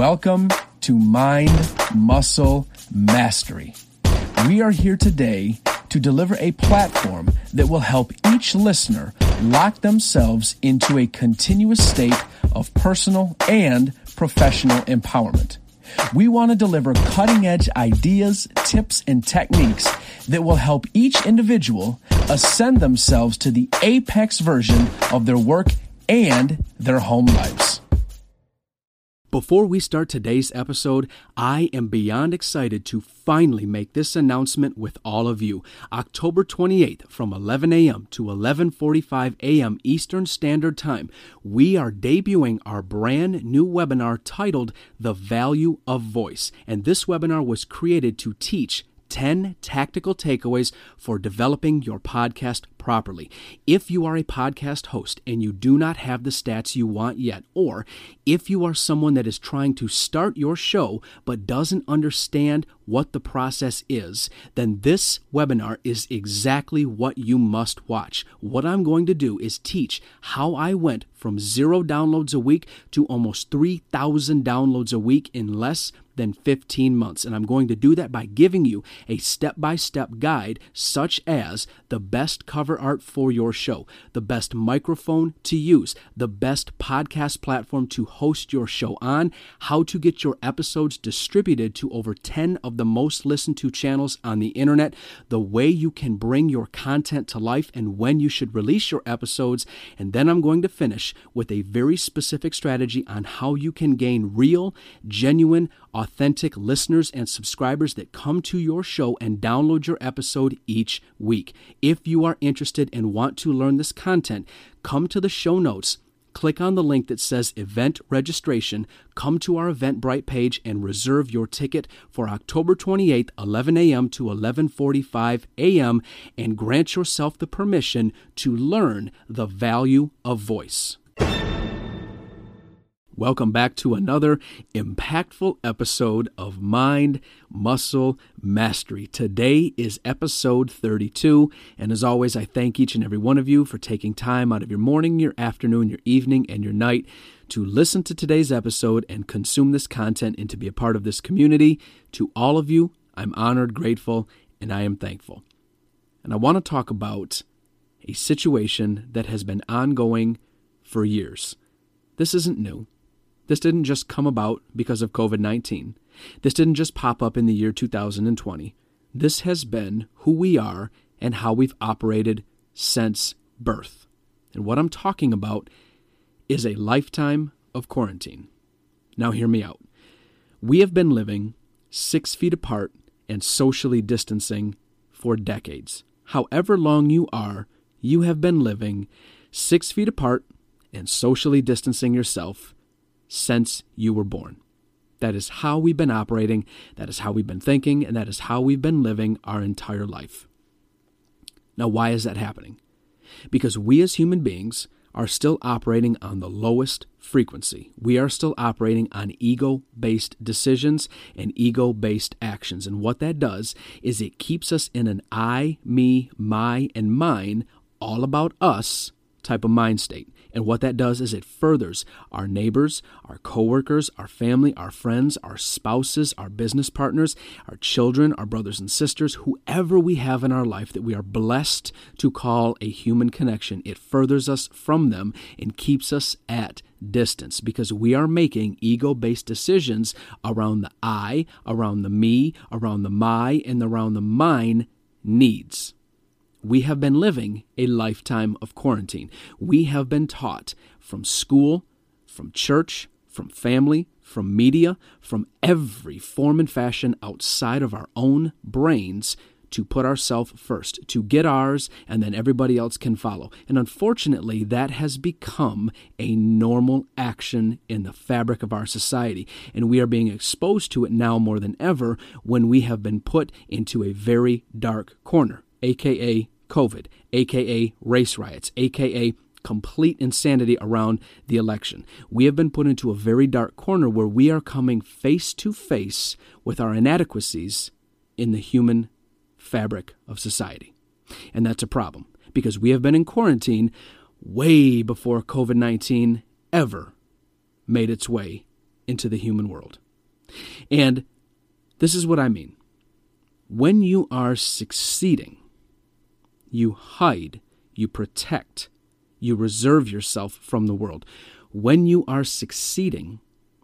Welcome to Mind Muscle Mastery. We are here today to deliver a platform that will help each listener lock themselves into a continuous state of personal and professional empowerment. We want to deliver cutting edge ideas, tips, and techniques that will help each individual ascend themselves to the apex version of their work and their home lives. Before we start today's episode, I am beyond excited to finally make this announcement with all of you. October 28th from 11 a.m. to 11:45 a.m. Eastern Standard Time, we are debuting our brand new webinar titled The Value of Voice. And this webinar was created to teach 10 tactical takeaways for developing your podcast properly. If you are a podcast host and you do not have the stats you want yet, or if you are someone that is trying to start your show but doesn't understand what the process is, then this webinar is exactly what you must watch. What I'm going to do is teach how I went from zero downloads a week to almost 3,000 downloads a week in less than 15 months. And I'm going to do that by giving you a step by step guide, such as the best cover art for your show, the best microphone to use, the best podcast platform to host your show on, how to get your episodes distributed to over 10 of the most listened to channels on the internet, the way you can bring your content to life, and when you should release your episodes. And then I'm going to finish with a very specific strategy on how you can gain real, genuine, authentic listeners and subscribers that come to your show and download your episode each week. If you are interested and want to learn this content, come to the show notes. Click on the link that says event registration, come to our Eventbrite page and reserve your ticket for October 28th, 11 a.m. to 11:45 a.m. and grant yourself the permission to learn the value of voice. Welcome back to another impactful episode of Mind Muscle Mastery. Today is episode 32, and as always, I thank each and every one of you for taking time out of your morning, your afternoon, your evening, and your night to listen to today's episode and consume this content and to be a part of this community. To all of you, I'm honored, grateful, and I am thankful. And I want to talk about a situation that has been ongoing for years. This isn't new. This didn't just come about because of COVID 19. This didn't just pop up in the year 2020. This has been who we are and how we've operated since birth. And what I'm talking about is a lifetime of quarantine. Now, hear me out. We have been living six feet apart and socially distancing for decades. However long you are, you have been living six feet apart and socially distancing yourself since you were born. That is how we've been operating, that is how we've been thinking, and that is how we've been living our entire life. Now, why is that happening? Because we as human beings are still operating on the lowest frequency. We are still operating on ego based decisions and ego based actions. And what that does is it keeps us in an I, me, my, and mine, all about us type of mind state. And what that does is it furthers our neighbors, our coworkers, our family, our friends, our spouses, our business partners, our children, our brothers and sisters, whoever we have in our life that we are blessed to call a human connection. It furthers us from them and keeps us at distance because we are making ego based decisions around the I, around the me, around the my, and around the mine needs we have been living a lifetime of quarantine. We have been taught from school, from church, from family, from media, from every form and fashion outside of our own brains to put ourselves first, to get ours, and then everybody else can follow. And unfortunately, that has become a normal action in the fabric of our society. And we are being exposed to it now more than ever when we have been put into a very dark corner aka COVID, aka race riots, aka complete insanity around the election. We have been put into a very dark corner where we are coming face to face with our inadequacies in the human fabric of society. And that's a problem because we have been in quarantine way before COVID 19 ever made its way into the human world. And this is what I mean. When you are succeeding, you hide, you protect, you reserve yourself from the world. When you are succeeding,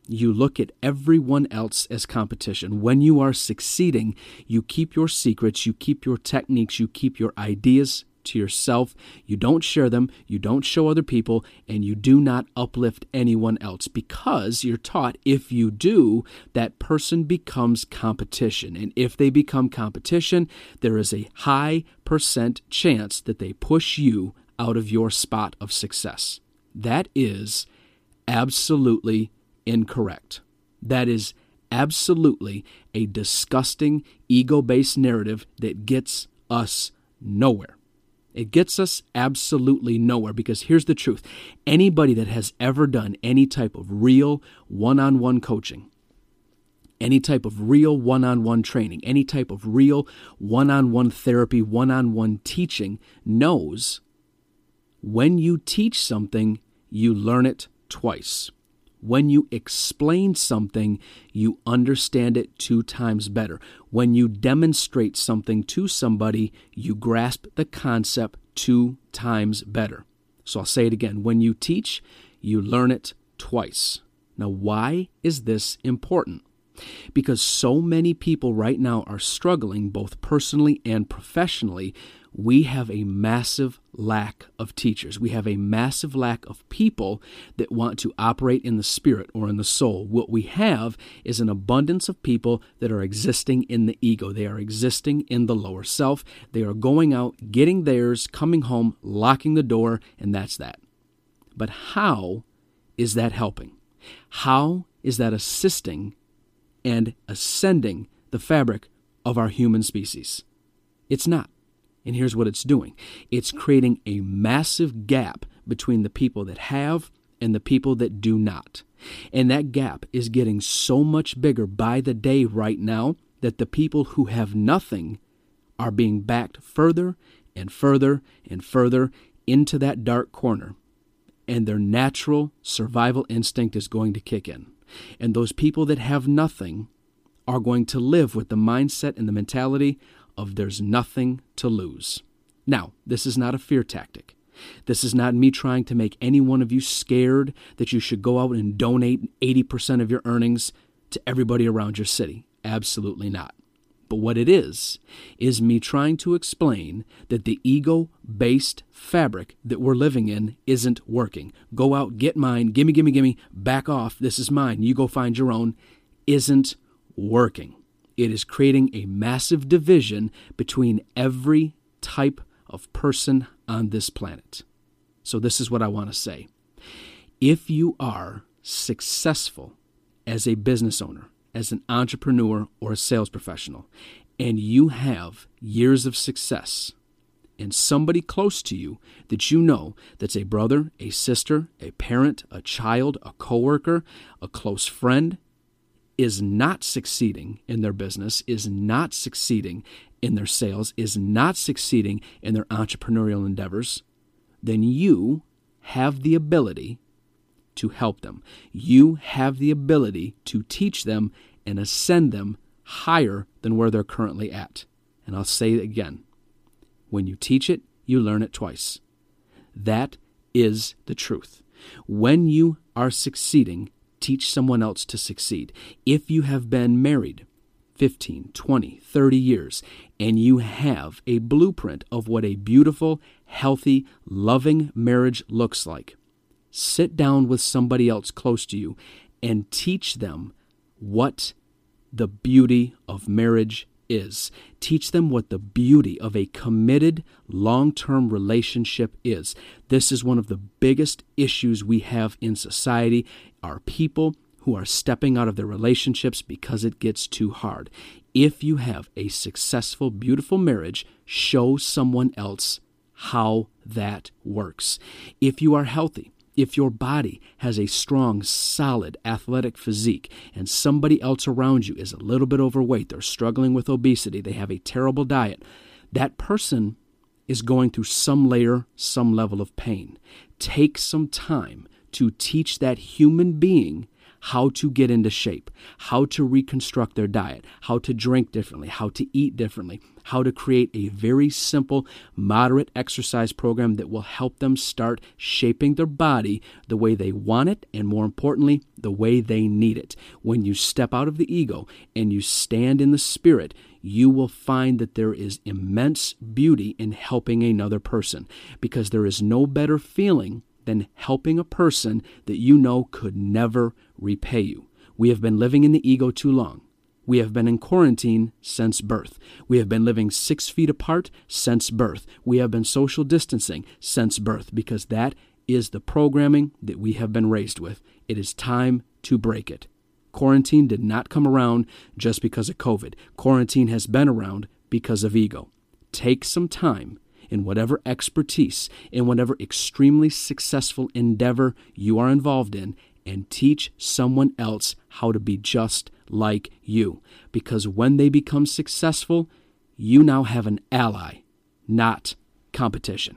you look at everyone else as competition. When you are succeeding, you keep your secrets, you keep your techniques, you keep your ideas to yourself. You don't share them, you don't show other people, and you do not uplift anyone else because you're taught if you do, that person becomes competition. And if they become competition, there is a high percent chance that they push you out of your spot of success. That is absolutely incorrect. That is absolutely a disgusting ego based narrative that gets us nowhere. It gets us absolutely nowhere because here's the truth anybody that has ever done any type of real one on one coaching, any type of real one on one training, any type of real one on one therapy, one on one teaching knows when you teach something, you learn it twice. When you explain something, you understand it two times better. When you demonstrate something to somebody, you grasp the concept two times better. So I'll say it again. When you teach, you learn it twice. Now, why is this important? Because so many people right now are struggling, both personally and professionally, we have a massive lack of teachers. We have a massive lack of people that want to operate in the spirit or in the soul. What we have is an abundance of people that are existing in the ego. They are existing in the lower self. They are going out, getting theirs, coming home, locking the door, and that's that. But how is that helping? How is that assisting and ascending the fabric of our human species? It's not. And here's what it's doing it's creating a massive gap between the people that have and the people that do not. And that gap is getting so much bigger by the day right now that the people who have nothing are being backed further and further and further into that dark corner. And their natural survival instinct is going to kick in. And those people that have nothing are going to live with the mindset and the mentality of there's nothing to lose. Now, this is not a fear tactic. This is not me trying to make any one of you scared that you should go out and donate 80% of your earnings to everybody around your city. Absolutely not. But what it is, is me trying to explain that the ego based fabric that we're living in isn't working. Go out, get mine, gimme, gimme, gimme, back off, this is mine, you go find your own, isn't working. It is creating a massive division between every type of person on this planet. So, this is what I want to say. If you are successful as a business owner, as an entrepreneur, or a sales professional, and you have years of success, and somebody close to you that you know that's a brother, a sister, a parent, a child, a coworker, a close friend, is not succeeding in their business, is not succeeding in their sales, is not succeeding in their entrepreneurial endeavors, then you have the ability to help them. You have the ability to teach them and ascend them higher than where they're currently at. And I'll say it again when you teach it, you learn it twice. That is the truth. When you are succeeding, teach someone else to succeed. If you have been married 15, 20, 30 years, and you have a blueprint of what a beautiful, healthy, loving marriage looks like, sit down with somebody else close to you and teach them what the beauty of marriage is. Teach them what the beauty of a committed long term relationship is. This is one of the biggest issues we have in society are people who are stepping out of their relationships because it gets too hard. If you have a successful, beautiful marriage, show someone else how that works. If you are healthy, if your body has a strong, solid, athletic physique, and somebody else around you is a little bit overweight, they're struggling with obesity, they have a terrible diet, that person is going through some layer, some level of pain. Take some time to teach that human being how to get into shape, how to reconstruct their diet, how to drink differently, how to eat differently, how to create a very simple, moderate exercise program that will help them start shaping their body the way they want it, and more importantly, the way they need it. When you step out of the ego and you stand in the spirit, you will find that there is immense beauty in helping another person because there is no better feeling than helping a person that you know could never repay you. We have been living in the ego too long. We have been in quarantine since birth. We have been living six feet apart since birth. We have been social distancing since birth because that is the programming that we have been raised with. It is time to break it. Quarantine did not come around just because of COVID. Quarantine has been around because of ego. Take some time in whatever expertise, in whatever extremely successful endeavor you are involved in, and teach someone else how to be just like you. Because when they become successful, you now have an ally, not competition.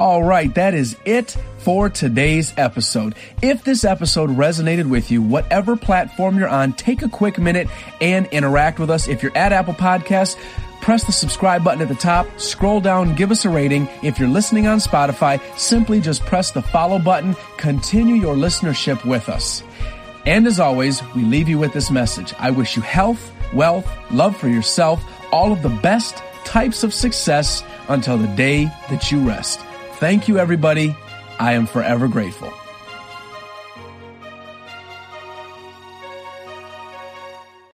All right, that is it for today's episode. If this episode resonated with you, whatever platform you're on, take a quick minute and interact with us. If you're at Apple Podcasts, press the subscribe button at the top, scroll down, give us a rating. If you're listening on Spotify, simply just press the follow button, continue your listenership with us. And as always, we leave you with this message. I wish you health, wealth, love for yourself, all of the best types of success until the day that you rest. Thank you, everybody. I am forever grateful.